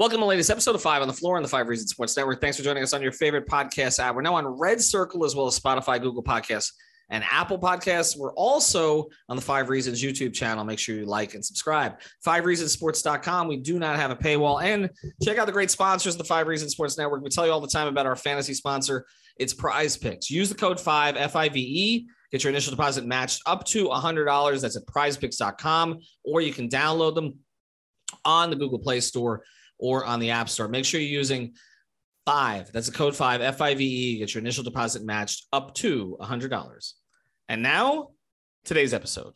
Welcome to the latest episode of Five on the Floor on the Five Reasons Sports Network. Thanks for joining us on your favorite podcast app. We're now on Red Circle as well as Spotify, Google Podcasts, and Apple Podcasts. We're also on the Five Reasons YouTube channel. Make sure you like and subscribe. FiveReasonsSports.com. We do not have a paywall. And check out the great sponsors of the Five Reasons Sports Network. We tell you all the time about our fantasy sponsor. It's Prize Picks. Use the code 5 F I V E. Get your initial deposit matched up to $100. That's at prizepicks.com, or you can download them on the Google Play Store or on the App Store. Make sure you're using five. That's a code five, F I V E. Get your initial deposit matched up to $100. And now, today's episode.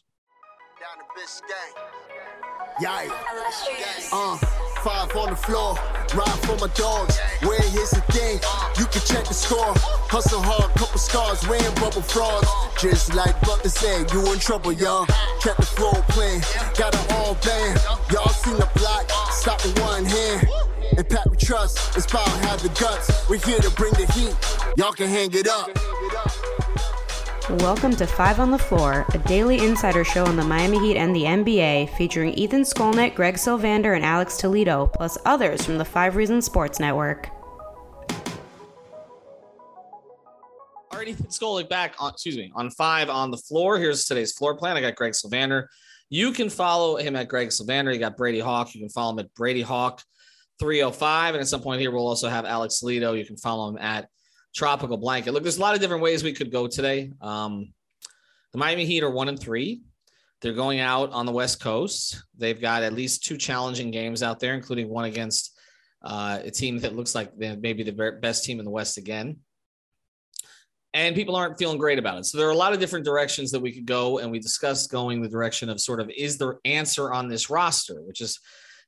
Yikes. Uh, five on the floor, ride for my dogs. Where here's the thing, you can check the score. Hustle hard, couple scars, wearing bubble frauds. Just like Butler said, you in trouble, y'all. Kept the floor playing, got it all band. Y'all seen the block, stop with one hand. And Pat we trust, Inspire have the guts. We're here to bring the heat, y'all can hang it up. Welcome to Five on the Floor, a daily insider show on the Miami Heat and the NBA, featuring Ethan Skolnick, Greg Sylvander, and Alex Toledo, plus others from the Five Reasons Sports Network. All right, Ethan Skolnick back on, excuse me, on Five on the Floor. Here's today's floor plan. I got Greg Sylvander. You can follow him at Greg Sylvander. You got Brady Hawk. You can follow him at Brady Hawk 305. And at some point here, we'll also have Alex Toledo. You can follow him at tropical blanket. Look, there's a lot of different ways we could go today. Um, the Miami Heat are one and three. They're going out on the West Coast. They've got at least two challenging games out there, including one against uh, a team that looks like they're maybe the best team in the West again. And people aren't feeling great about it. So there are a lot of different directions that we could go. And we discussed going the direction of sort of is the answer on this roster, which is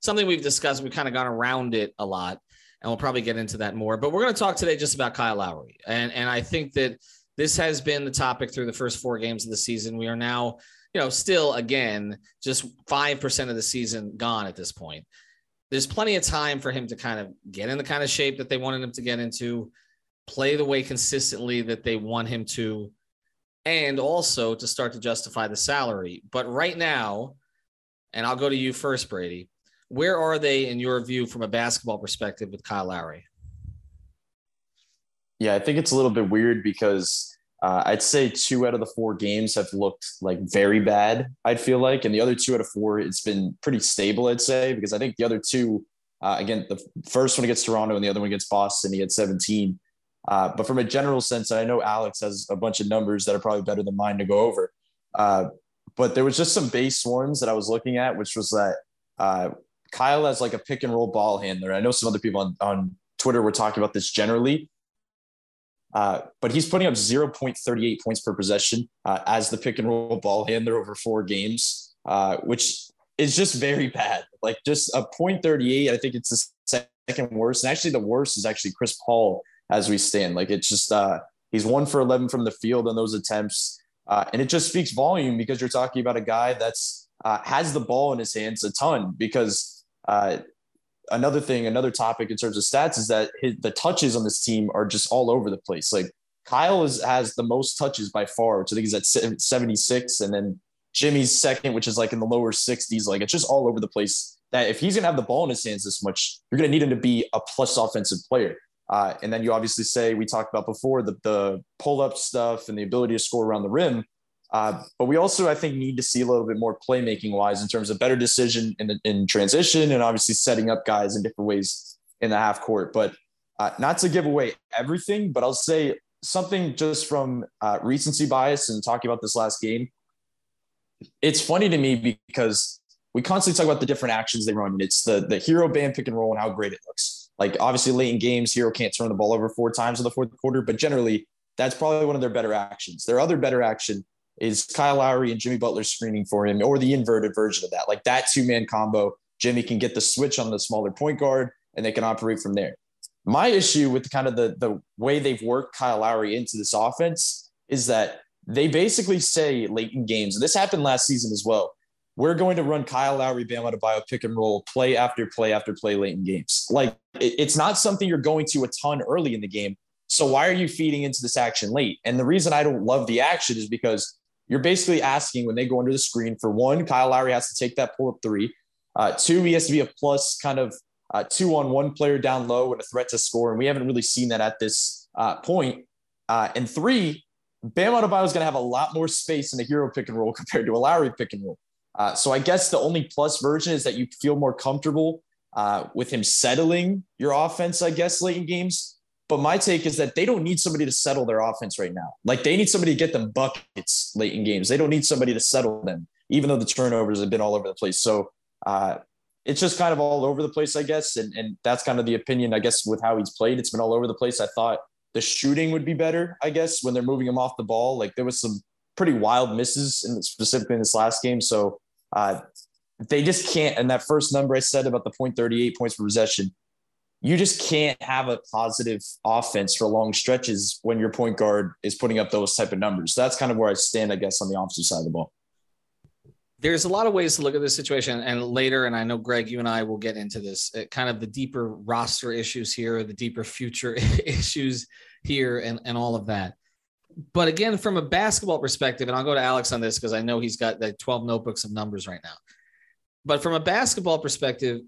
something we've discussed. We've kind of gone around it a lot and we'll probably get into that more. But we're going to talk today just about Kyle Lowry, and and I think that this has been the topic through the first four games of the season. We are now, you know, still again just five percent of the season gone at this point. There's plenty of time for him to kind of get in the kind of shape that they wanted him to get into, play the way consistently that they want him to, and also to start to justify the salary. But right now, and I'll go to you first, Brady where are they in your view from a basketball perspective with Kyle Lowry? Yeah, I think it's a little bit weird because uh, I'd say two out of the four games have looked like very bad. I'd feel like, and the other two out of four, it's been pretty stable. I'd say because I think the other two, uh, again, the first one against Toronto and the other one against Boston, he had 17. Uh, but from a general sense, I know Alex has a bunch of numbers that are probably better than mine to go over. Uh, but there was just some base ones that I was looking at, which was that uh, Kyle as like a pick and roll ball handler. I know some other people on, on Twitter were talking about this generally, uh, but he's putting up 0.38 points per possession uh, as the pick and roll ball handler over four games, uh, which is just very bad. Like just a 0.38, I think it's the second worst. And actually, the worst is actually Chris Paul as we stand. Like it's just, uh, he's one for 11 from the field on those attempts. Uh, and it just speaks volume because you're talking about a guy that's uh, has the ball in his hands a ton because uh, another thing, another topic in terms of stats is that his, the touches on this team are just all over the place. Like Kyle is, has the most touches by far, which I think he's at 76, and then Jimmy's second, which is like in the lower 60s. Like it's just all over the place. That if he's gonna have the ball in his hands this much, you're gonna need him to be a plus offensive player. Uh, and then you obviously say we talked about before the the pull up stuff and the ability to score around the rim. Uh, but we also, I think, need to see a little bit more playmaking wise in terms of better decision in, in transition and obviously setting up guys in different ways in the half court. But uh, not to give away everything, but I'll say something just from uh, recency bias and talking about this last game. It's funny to me because we constantly talk about the different actions they run. It's the the Herro Bam pick and roll and how great it looks. Like obviously late in games, Herro can't turn the ball over four times in the fourth quarter, but generally that's probably one of their better actions. Their other better action is Kyle Lowry and Jimmy Butler screening for him, or the inverted version of that. Like that two man combo, Jimmy can get the switch on the smaller point guard and they can operate from there. My issue with kind of the, the way they've worked Kyle Lowry into this offense is that they basically say late in games, and this happened last season as well. We're going to run Kyle Lowry, Bam Adebayo pick and roll, play after play after play late in games. Like it, it's not something you're going to a ton early in the game. So why are you feeding into this action late? And the reason I don't love the action is because you're basically asking when they go under the screen for one, Kyle Lowry has to take that pull up three. Uh, two, he has to be a plus kind of uh, two on one player down low and a threat to score. And we haven't really seen that at this uh, point. Uh, and three, Bam Adebayo is going to have a lot more space in a Herro pick and roll compared to a Lowry pick and roll. Uh, so I guess the only plus version is that you feel more comfortable uh, with him settling your offense, I guess, late in games. But my take is that they don't need somebody to settle their offense right now. Like they need somebody to get them buckets late in games. They don't need somebody to settle them, even though the turnovers have been all over the place. So uh, it's just kind of all over the place, I guess. And, and that's kind of the opinion, I guess, with how he's played. It's been all over the place. I thought the shooting would be better, I guess, when they're moving him off the ball. Like there was some pretty wild misses in specifically in this last game. So uh, they just can't. And that first number I said about the point 38 points per possession, you just can't have a positive offense for long stretches when your point guard is putting up those type of numbers. So that's kind of where I stand, I guess, on the offensive side of the ball. There's a lot of ways to look at this situation, and later, and I know Greg, you and I will get into this, uh, kind of the deeper roster issues here, the deeper future issues here, and and all of that. But again, from a basketball perspective, and I'll go to Alex on this because I know he's got like 12 notebooks of numbers right now. But from a basketball perspective,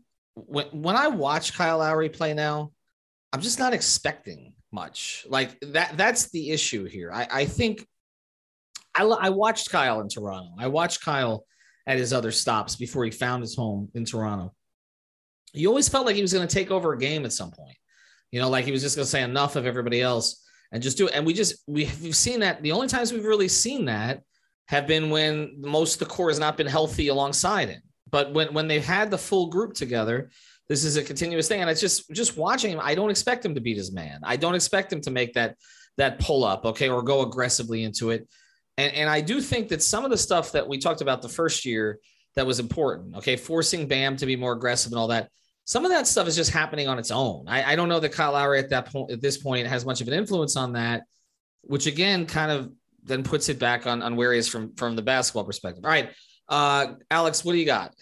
when when I watch Kyle Lowry play now, I'm just not expecting much. Like that that's the issue here. I, I think I, I watched Kyle in Toronto. I watched Kyle at his other stops before he found his home in Toronto. You always felt like he was going to take over a game at some point. You know, like he was just going to say enough of everybody else and just do it. And we just we've seen that. The only times we've really seen that have been when most of the core has not been healthy alongside him. But when when they've had the full group together, this is a continuous thing. And it's just just watching him. I don't expect him to beat his man. I don't expect him to make that that pull up, okay, or go aggressively into it. And and I do think that some of the stuff that we talked about the first year that was important, okay, forcing Bam to be more aggressive and all that. Some of that stuff is just happening on its own. I, I don't know that Kyle Lowry at that point at this point has much of an influence on that, which again kind of then puts it back on on where he is from from the basketball perspective. All right, uh, Alex, what do you got?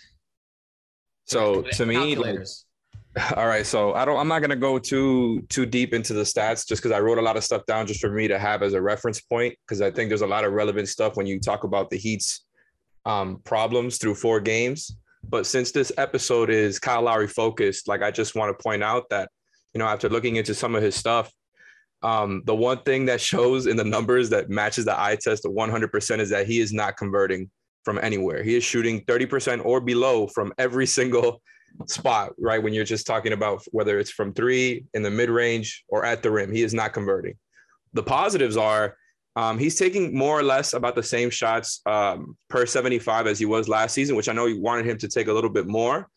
So to me, all right. So I don't. I'm not gonna go too too deep into the stats just because I wrote a lot of stuff down just for me to have as a reference point because I think there's a lot of relevant stuff when you talk about the Heat's um, problems through four games. But since this episode is Kyle Lowry focused, like I just want to point out that you know after looking into some of his stuff, um, the one thing that shows in the numbers that matches the eye test 100% is that he is not converting from anywhere. He is shooting 30% or below from every single spot, right? When you're just talking about whether it's from three in the mid range or at the rim, he is not converting. The positives are um, he's taking more or less about the same shots um, per 75 as he was last season, which I know you wanted him to take a little bit more.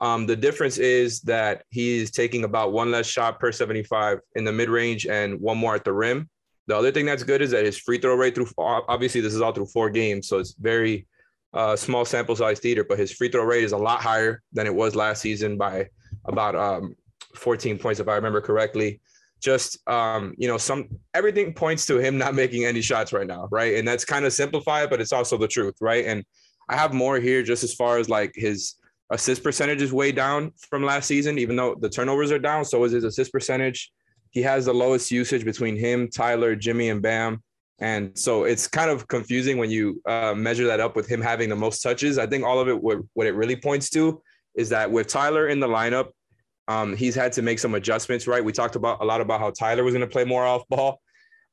Um, the difference is that he's taking about one less shot per 75 in the mid range and one more at the rim. The other thing that's good is that his free throw rate through obviously this is all through four games, so it's very uh, small sample size theater, but his free throw rate is a lot higher than it was last season by about um, 14 points, if I remember correctly. Just um, you know, some everything points to him not making any shots right now, right? And that's kind of simplified, but it's also the truth, right? And I have more here just as far as like his assist percentage is way down from last season, even though the turnovers are down. So is his assist percentage. He has the lowest usage between him, Tyler, Jimmy, and Bam. And so it's kind of confusing when you uh, measure that up with him having the most touches. I think all of it, what, what it really points to is that with Tyler in the lineup, um, he's had to make some adjustments, right? We talked about a lot about how Tyler was going to play more off ball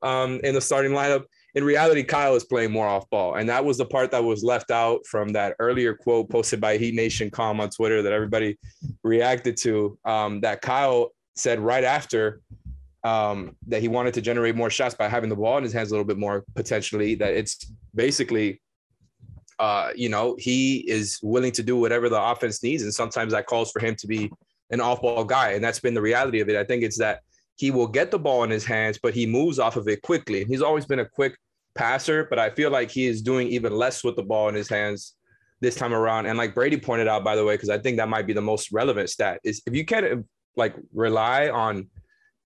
um, in the starting lineup. In reality, Kyle is playing more off ball. And that was the part that was left out from that earlier quote posted by Heat Nation Com on Twitter that everybody reacted to. Um, that Kyle said right after um, that he wanted to generate more shots by having the ball in his hands a little bit more potentially. That it's basically, uh, you know, he is willing to do whatever the offense needs, and sometimes that calls for him to be an off-ball guy, and that's been the reality of it. I think it's that he will get the ball in his hands, but he moves off of it quickly. He's always been a quick passer, but I feel like he is doing even less with the ball in his hands this time around. And like Brady pointed out, by the way, because I think that might be the most relevant stat is if you can't like rely on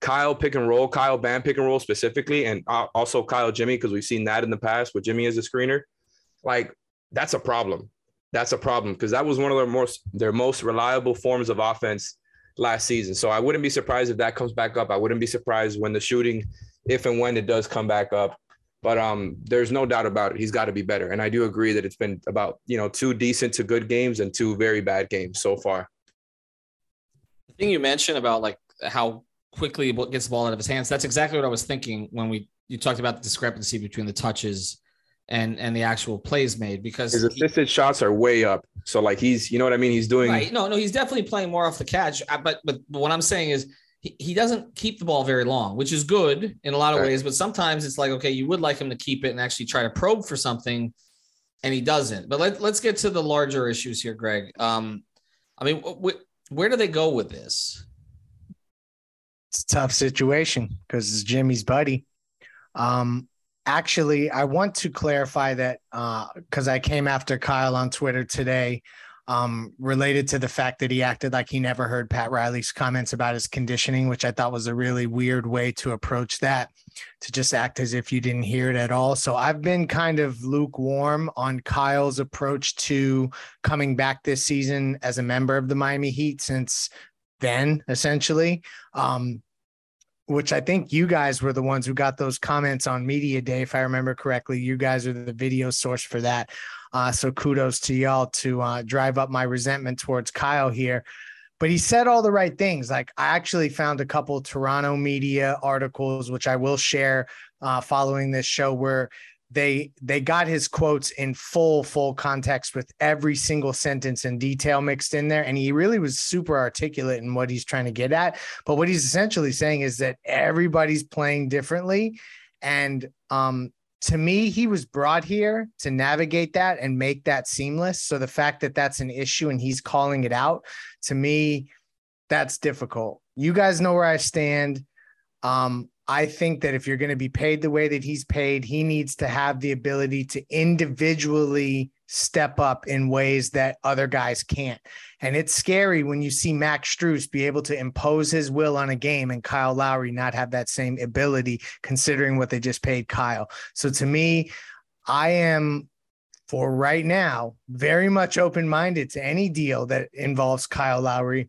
Kyle pick and roll, Kyle Bam pick and roll specifically, and also Kyle Jimmy, because we've seen that in the past with Jimmy as a screener. Like that's a problem. That's a problem because that was one of their most their most reliable forms of offense last season. So I wouldn't be surprised if that comes back up. I wouldn't be surprised when the shooting, if and when it does come back up. But um, there's no doubt about it. He's got to be better. And I do agree that it's been about you know two decent to good games and two very bad games so far The thing you mentioned about like how quickly gets the ball out of his hands, that's exactly what I was thinking when we you talked about the discrepancy between the touches and and the actual plays made because his assisted he, shots are way up. So like he's, you know what I mean? He's doing right. No, no, he's definitely playing more off the catch. But but, but what I'm saying is he, he doesn't keep the ball very long, which is good in a lot of right. ways. But sometimes it's like okay, you would like him to keep it and actually try to probe for something, and he doesn't. But let, let's get to the larger issues here, Greg. Um, I mean, wh- where do they go with this? It's a tough situation because it's Jimmy's buddy. Um, actually, I want to clarify that because uh, I came after Kyle on Twitter today um, related to the fact that he acted like he never heard Pat Riley's comments about his conditioning, which I thought was a really weird way to approach that, to just act as if you didn't hear it at all. So I've been kind of lukewarm on Kyle's approach to coming back this season as a member of the Miami Heat since then, essentially. Um, which I think you guys were the ones who got those comments on media day, if I remember correctly. You guys are the video source for that. Uh, so kudos to y'all to uh, drive up my resentment towards Kyle here. But he said all the right things. Like I actually found a couple Toronto media articles, which I will share uh, following this show, where they they got his quotes in full full context with every single sentence and detail mixed in there and he really was super articulate in what he's trying to get at but what he's essentially saying is that everybody's playing differently and um to me, he was brought here to navigate that and make that seamless. So the fact that that's an issue and he's calling it out, to me, that's difficult. You guys know where I stand. Um, I think that if you're going to be paid the way that he's paid, he needs to have the ability to individually step up in ways that other guys can't. And it's scary when you see Max Strus be able to impose his will on a game and Kyle Lowry not have that same ability, considering what they just paid Kyle. So to me, I am for right now very much open minded to any deal that involves Kyle Lowry.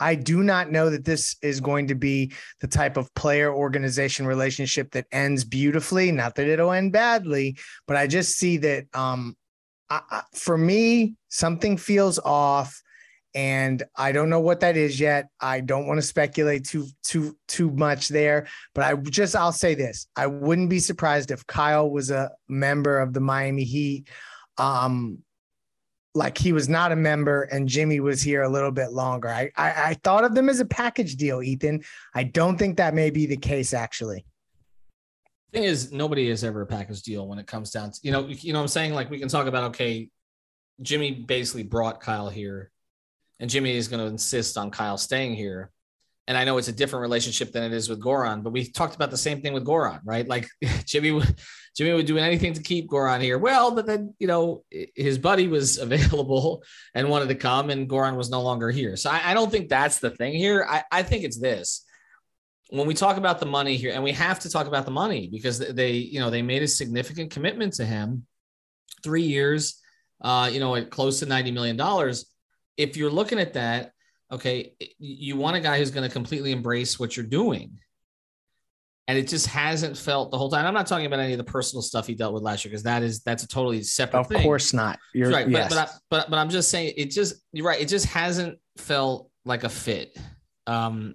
I do not know that this is going to be the type of player organization relationship that ends beautifully. Not that it'll end badly, but I just see that um, I, for me, something feels off and I don't know what that is yet. I don't want to speculate too too too much there, but I just I'll say this: I wouldn't be surprised if Kyle was a member of the Miami Heat, um, like he was not a member and Jimmy was here a little bit longer. I, I I thought of them as a package deal, Ethan. I don't think that may be the case actually. Thing is, nobody is ever a package deal when it comes down to you know you know I'm saying like we can talk about okay, Jimmy basically brought Kyle here and Jimmy is going to insist on Kyle staying here. And I know it's a different relationship than it is with Goran, but we talked about the same thing with Goran, right? Like Jimmy, Jimmy would do anything to keep Goran here. Well, but then you know his buddy was available and wanted to come, and Goron was no longer here. So I, I don't think that's the thing here. I, I think it's this when we talk about the money here, and we have to talk about the money because they, you know, they made a significant commitment to him, three years, uh, you know, at close to ninety million dollars if you're looking at that, okay, you want a guy who's going to completely embrace what you're doing. And it just hasn't felt the whole time. I'm not talking about any of the personal stuff he dealt with last year because that is that's a totally separate. Of thing. course not. You're right, yes. but but, I, but but I'm just saying it just you're right. It just hasn't felt like a fit um,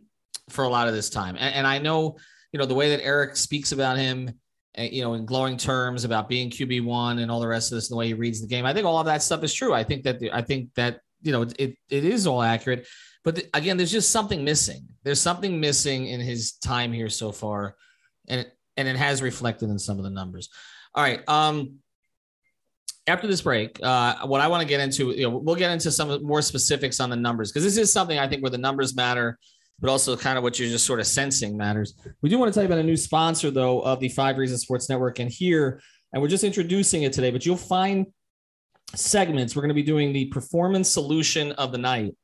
for a lot of this time. And, and I know you know the way that Eric speaks about him eh, you know, in glowing terms about being QB one and all the rest of this, and the way he reads the game. I think all of that stuff is true. I think that the, I think that you know, it, it is all accurate. But the, again, there's just something missing. There's something missing in his time here so far, and it, and it has reflected in some of the numbers. All right. Um, after this break, uh, what I want to get into, you know, we'll get into some more specifics on the numbers because this is something I think where the numbers matter, but also kind of what you're just sort of sensing matters. We do want to tell you about a new sponsor though of the Five Reasons Sports Network, and here, and we're just introducing it today, but you'll find segments, we're going to be doing the performance solution of the night.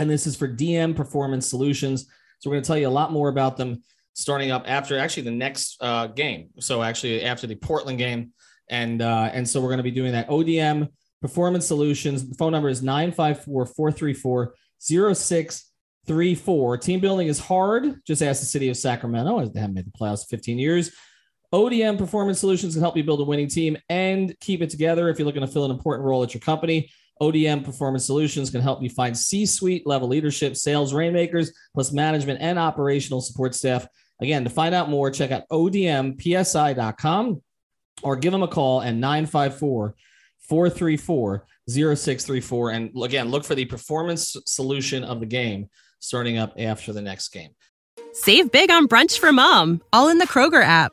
And this is for DM Performance Solutions. So we're going to tell you a lot more about them starting up after actually the next uh, game. So actually after the Portland game. And uh, and so we're going to be doing that ODM Performance Solutions. The phone number is 954 434 0634. Team building is hard. Just ask the city of Sacramento. They haven't made the playoffs in 15 years. ODM Performance Solutions can help you build a winning team and keep it together if you're looking to fill an important role at your company. ODM Performance Solutions can help you find C suite level leadership, sales rainmakers, plus management and operational support staff. Again, to find out more, check out odmpsi.com or give them a call at 954 434 0634. And again, look for the performance solution of the game starting up after the next game. Save big on brunch for mom, all in the Kroger app.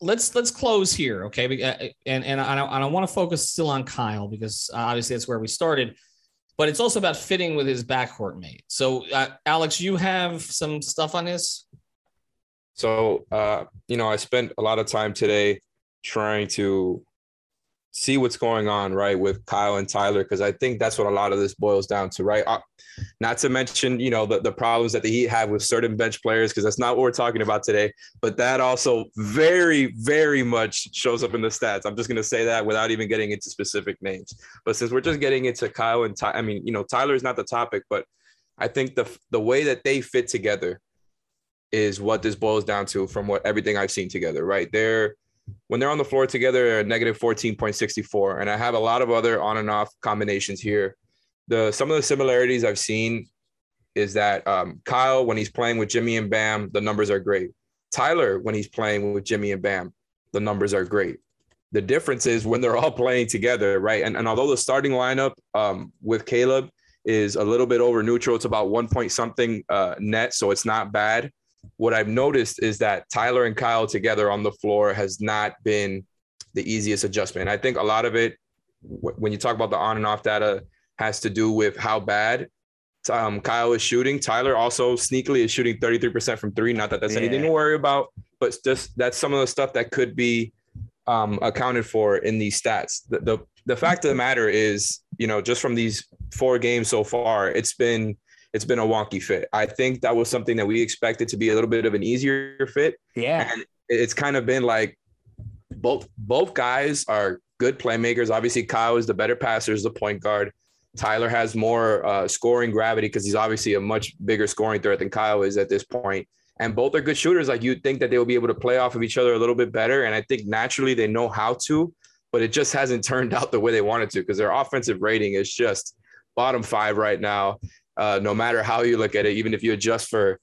let's let's close here, okay? Uh, and and I don't, I don't want to focus still on Kyle because obviously that's where we started, but it's also about fitting with his backcourt mate. So, uh, Alex, you have some stuff on this. So, uh, you know, I spent a lot of time today trying to see what's going on, right, with Kyle and Tyler, because I think that's what a lot of this boils down to, right? Uh, not to mention, you know, the, the problems that the Heat have with certain bench players, because that's not what we're talking about today. But that also very, very much shows up in the stats. I'm just going to say that without even getting into specific names. But since we're just getting into Kyle and Ty, I mean, you know, Tyler is not the topic, but I think the the way that they fit together is what this boils down to from what everything I've seen together, right? They're when they're on the floor together, negative 14.64. And I have a lot of other on and off combinations here. The some of the similarities I've seen is that um, Kyle, when he's playing with Jimmy and Bam, the numbers are great. Tyler, when he's playing with Jimmy and Bam, the numbers are great. The difference is when they're all playing together, right? And, and although the starting lineup um, with Caleb is a little bit over neutral, it's about one point something uh, net, so it's not bad what I've noticed is that Tyler and Kyle together on the floor has not been the easiest adjustment. I think a lot of it, when you talk about the on and off data, has to do with how bad um, Kyle is shooting. Tyler also sneakily is shooting 33% from three. Not that that's yeah. anything to worry about, but just that's some of the stuff that could be um, accounted for in these stats. The, the the fact of the matter is, you know, just from these four games so far, it's been it's been a wonky fit. I think that was something that we expected to be a little bit of an easier fit. Yeah. And it's kind of been like both both guys are good playmakers. Obviously, Kyle is the better passer, is the point guard. Tyler has more uh, scoring gravity because he's obviously a much bigger scoring threat than Kyle is at this point. And both are good shooters. Like you'd think that they will be able to play off of each other a little bit better. And I think naturally they know how to, but it just hasn't turned out the way they wanted to because their offensive rating is just bottom five right now uh, no matter how you look at it, even if you adjust for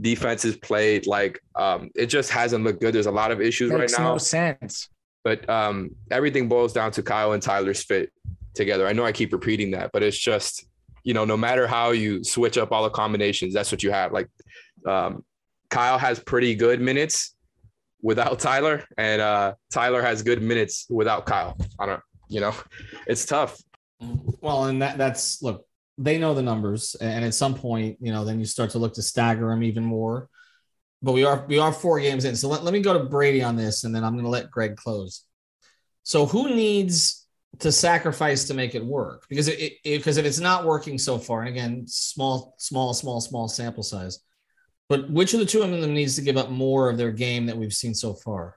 defenses played, like um, it just hasn't looked good. There's a lot of issues Makes right now. No sense. But um, everything boils down to Kyle and Tyler's fit together. I know I keep repeating that, but it's just you know, no matter how you switch up all the combinations, that's what you have. Like um, Kyle has pretty good minutes without Tyler, and uh, Tyler has good minutes without Kyle. I don't, you know, it's tough. Well, and that that's look, they know the numbers, and at some point, you know, then you start to look to stagger them even more. But we are we are four games in, so let, let me go to Brady on this, and then I'm going to let Greg close. So who needs to sacrifice to make it work? Because it, it because if it's not working so far, and again, small, small, small, small sample size. But which of the two of them needs to give up more of their game that we've seen so far?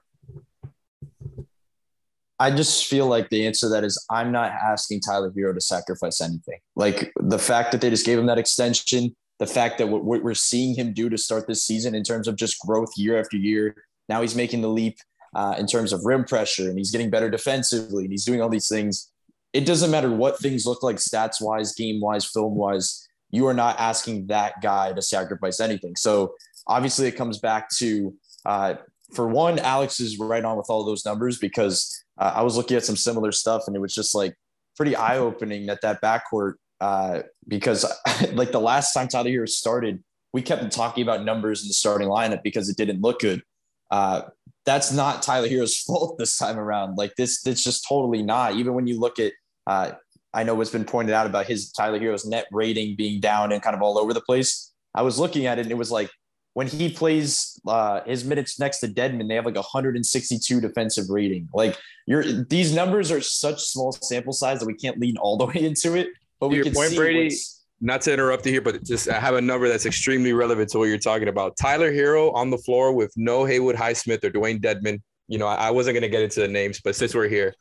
I just feel like the answer to that is I'm not asking Tyler Herro to sacrifice anything. Like the fact that they just gave him that extension, the fact that what we're seeing him do to start this season in terms of just growth year after year. Now he's making the leap uh, in terms of rim pressure and he's getting better defensively and he's doing all these things. It doesn't matter what things look like stats wise, game wise, film wise. You are not asking that guy to sacrifice anything. So obviously, it comes back to uh, for one, Alex is right on with all those numbers because uh, I was looking at some similar stuff and it was just like pretty eye opening that that backcourt, uh, because like the last time Tyler Herro started, we kept talking about numbers in the starting lineup because it didn't look good. Uh, that's not Tyler Herro's fault this time around. Like this, it's just totally not. Even when you look at, uh, I know what's been pointed out about his Tyler Herro's net rating being down and kind of all over the place. I was looking at it and it was like when he plays uh, his minutes next to Dedmon, they have like 162 defensive rating. Like you're these numbers are such small sample size that we can't lean all the way into it. But we can point, see Brady, not to interrupt you here, but just I have a number that's extremely relevant to what you're talking about. Tyler Herro on the floor with no Haywood Highsmith or Dewayne Dedmon. You know, I, I wasn't going to get into the names, but since we're here,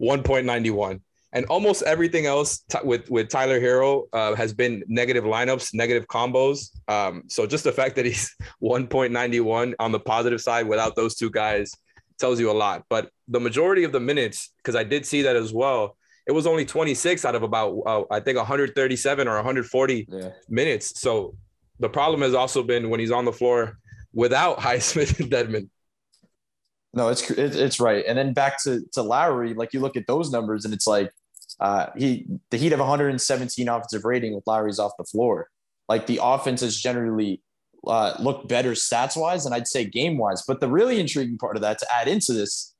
1.91. And almost everything else t- with with Tyler Herro uh, has been negative lineups, negative combos. Um, so just the fact that he's 1.91 on the positive side without those two guys tells you a lot. But the majority of the minutes, because I did see that as well, it was only 26 out of about uh, I think 137 or 140 yeah. minutes. So the problem has also been when he's on the floor without Highsmith and Dedmon. No, it's it's right. And then back to to Lowry, like you look at those numbers and it's like uh, he the Heat have 117 offensive rating with Lowry's off the floor. Like the offense has generally uh, looked better stats wise, and I'd say game wise. But the really intriguing part of that to add into this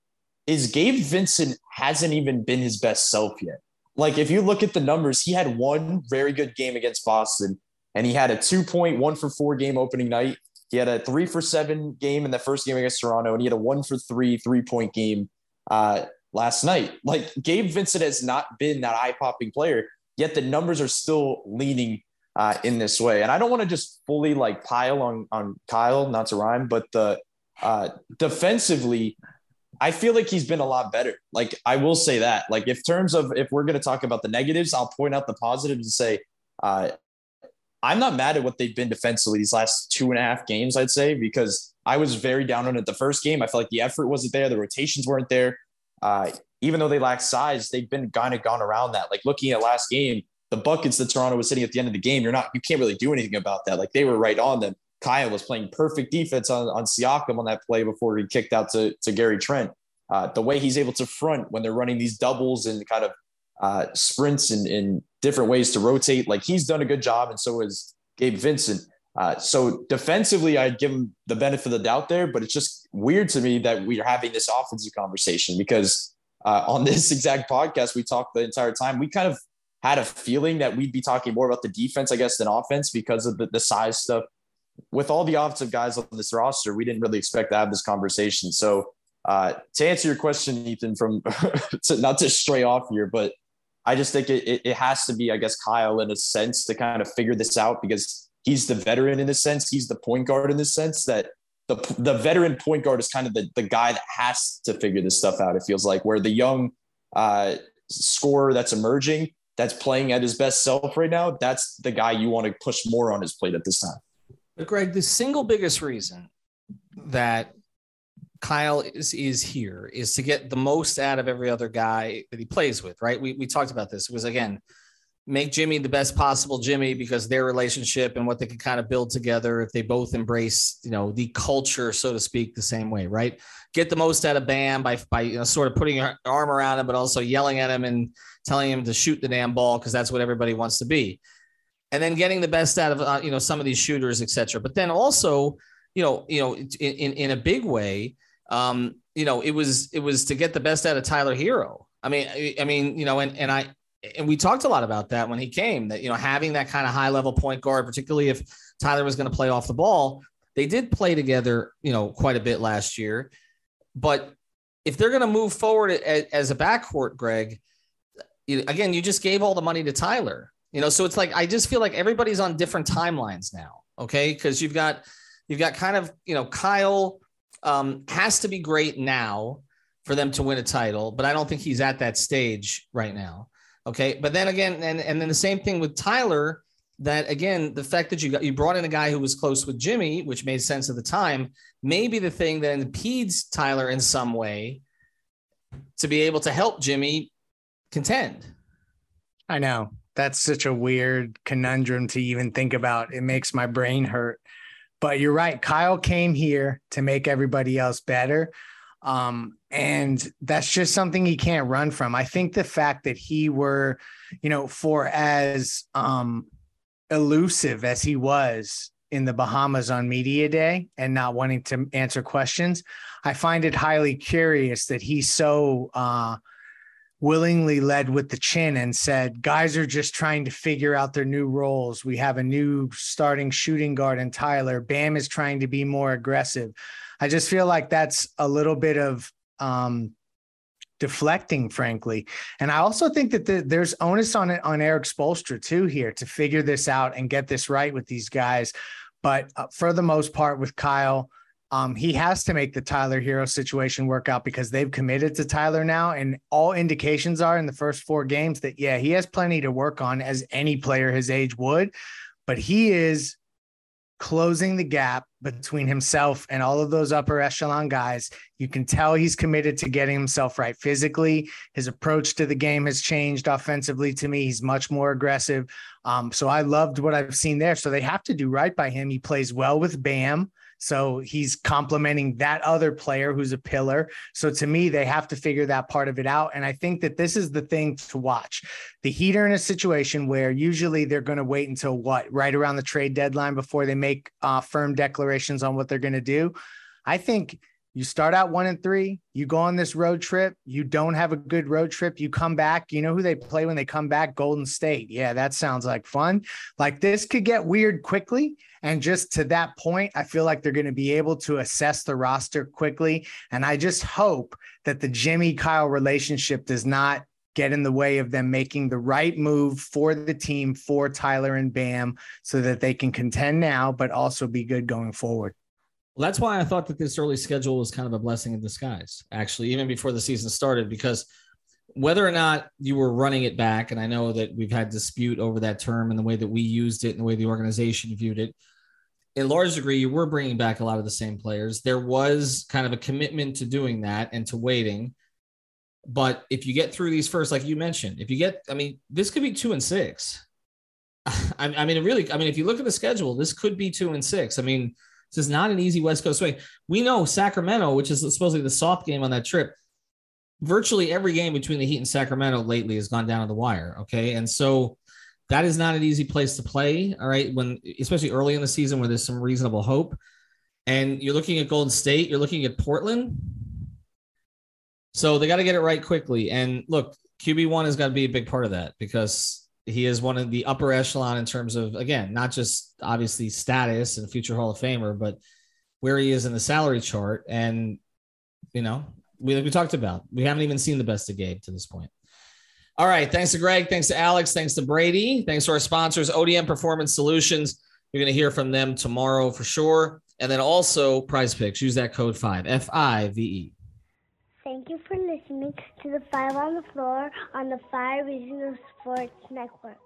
is Gabe Vincent hasn't even been his best self yet. Like if you look at the numbers, he had one very good game against Boston, and he had a 2.1 for four game opening night. He had a three for seven game in the first game against Toronto, and he had a one for three three point game uh, last night. Like Gabe Vincent has not been that eye popping player, yet the numbers are still leaning uh, in this way. And I don't want to just fully like pile on on Kyle, not to rhyme, but the uh, defensively, I feel like he's been a lot better. Like I will say that. Like if terms of if we're going to talk about the negatives, I'll point out the positives and say uh, I'm not mad at what they've been defensively these last two and a half games. I'd say because I was very down on it the first game. I felt like the effort wasn't there, the rotations weren't there. Uh, even though they lack size, they've been kind of gone around that. Like looking at last game, the buckets that Toronto was hitting at the end of the game, you're not, you can't really do anything about that. Like they were right on them. Kyle was playing perfect defense on, on Siakam on that play before he kicked out to, to Gary Trent. Uh, the way he's able to front when they're running these doubles and kind of uh, sprints and, in different ways to rotate, like he's done a good job, and so is Gabe Vincent. Uh, so defensively, I'd give him the benefit of the doubt there, but it's just weird to me that we are having this offensive conversation because uh, on this exact podcast, we talked the entire time. We kind of had a feeling that we'd be talking more about the defense, I guess, than offense because of the, the size stuff. With all the offensive guys on this roster, we didn't really expect to have this conversation. So, uh, to answer your question, Ethan, from to, not to stray off here, but I just think it, it, it has to be, I guess, Kyle in a sense to kind of figure this out because he's the veteran in the sense, he's the point guard in the sense that the, the veteran point guard is kind of the, the guy that has to figure this stuff out. It feels like where the young uh, scorer that's emerging, that's playing at his best self right now, that's the guy you want to push more on his plate at this time. But Greg, the single biggest reason that Kyle is, is here is to get the most out of every other guy that he plays with, right? We, we talked about this. It was again, make Jimmy the best possible Jimmy because their relationship and what they can kind of build together if they both embrace, you know, the culture, so to speak, the same way, right? Get the most out of Bam by by you know sort of putting your arm around him, but also yelling at him and telling him to shoot the damn ball because that's what everybody wants to be. And then getting the best out of uh, you know some of these shooters, etc. But then also, you know, you know, in in, in a big way, um, you know, it was it was to get the best out of Tyler Herro. I mean, I, I mean, you know, and and I and we talked a lot about that when he came that you know having that kind of high level point guard particularly if tyler was going to play off the ball they did play together you know quite a bit last year. But if they're going to move forward as a backcourt greg again you just gave all the money to tyler you know? So it's like i just feel like everybody's on different timelines now okay? Because you've got you've got kind of you know kyle um, has to be great now for them to win a title but i don't think he's at that stage right now Okay. But then again, and, and then the same thing with Tyler, that again, the fact that you got you brought in a guy who was close with Jimmy, which made sense at the time, may be the thing that impedes Tyler in some way to be able to help Jimmy contend. I know. That's such a weird conundrum to even think about. It makes my brain hurt. But you're right. Kyle came here to make everybody else better. Um, and that's just something he can't run from. I think the fact that he were, you know, for as um, elusive as he was in the Bahamas on media day and not wanting to answer questions, I find it highly curious that he so uh, willingly led with the chin and said, guys are just trying to figure out their new roles. We have a new starting shooting guard in Tyler. Bam is trying to be more aggressive. I just feel like that's a little bit of um, deflecting, frankly. And I also think that the, there's onus on it on Erik Spoelstra too here to figure this out and get this right with these guys. But uh, for the most part, with Kyle, um, he has to make the Tyler Herro situation work out because they've committed to Tyler now, and all indications are in the first four games that yeah, he has plenty to work on as any player his age would, but he is closing the gap between himself and all of those upper echelon guys. You can tell he's committed to getting himself right physically. His approach to the game has changed offensively to me. He's much more aggressive. Um, so I loved what I've seen there. So they have to do right by him. He plays well with Bam. So he's complementing that other player who's a pillar. So to me, they have to figure that part of it out. And I think that this is the thing to watch. The Heat are in a situation where usually they're going to wait until what, right around the trade deadline before they make uh, firm declarations on what they're going to do. I think you start out one and three, you go on this road trip, you don't have a good road trip, you come back. You know who they play when they come back? Golden State. Yeah, that sounds like fun. Like this could get weird quickly. And just to that point, I feel like they're going to be able to assess the roster quickly. And I just hope that the Jimmy Kyle relationship does not get in the way of them making the right move for the team for Tyler and Bam so that they can contend now, but also be good going forward. Well, that's why I thought that this early schedule was kind of a blessing in disguise, actually, even before the season started, because whether or not you were running it back, and I know that we've had dispute over that term and the way that we used it and the way the organization viewed it, in large degree, you were bringing back a lot of the same players. There was kind of a commitment to doing that and to waiting. But if you get through these first, like you mentioned, if you get, I mean, this could be two and six. I, I mean, it really, I mean, if you look at the schedule, this could be two and six. I mean, this is not an easy West Coast swing. We know Sacramento, which is supposedly the soft game on that trip, virtually every game between the Heat and Sacramento lately has gone down to the wire. Okay. And so that is not an easy place to play. All right. When, especially early in the season where there's some reasonable hope. And you're looking at Golden State, you're looking at Portland. So they got to get it right quickly. And look, QB1 has got to be a big part of that because he is one of the upper echelon in terms of again not just obviously status and future hall of famer but where he is in the salary chart and you know we like we talked about we haven't even seen the best of gabe to this point all right. Thanks to greg. Thanks to alex. Thanks to brady. Thanks to our sponsors odm performance solutions. You're going to hear from them tomorrow for sure. And then also prize picks. Use that code 5 f-i-v-e Thank you for listening to the Five on the Floor on the Five Reasons Sports Network.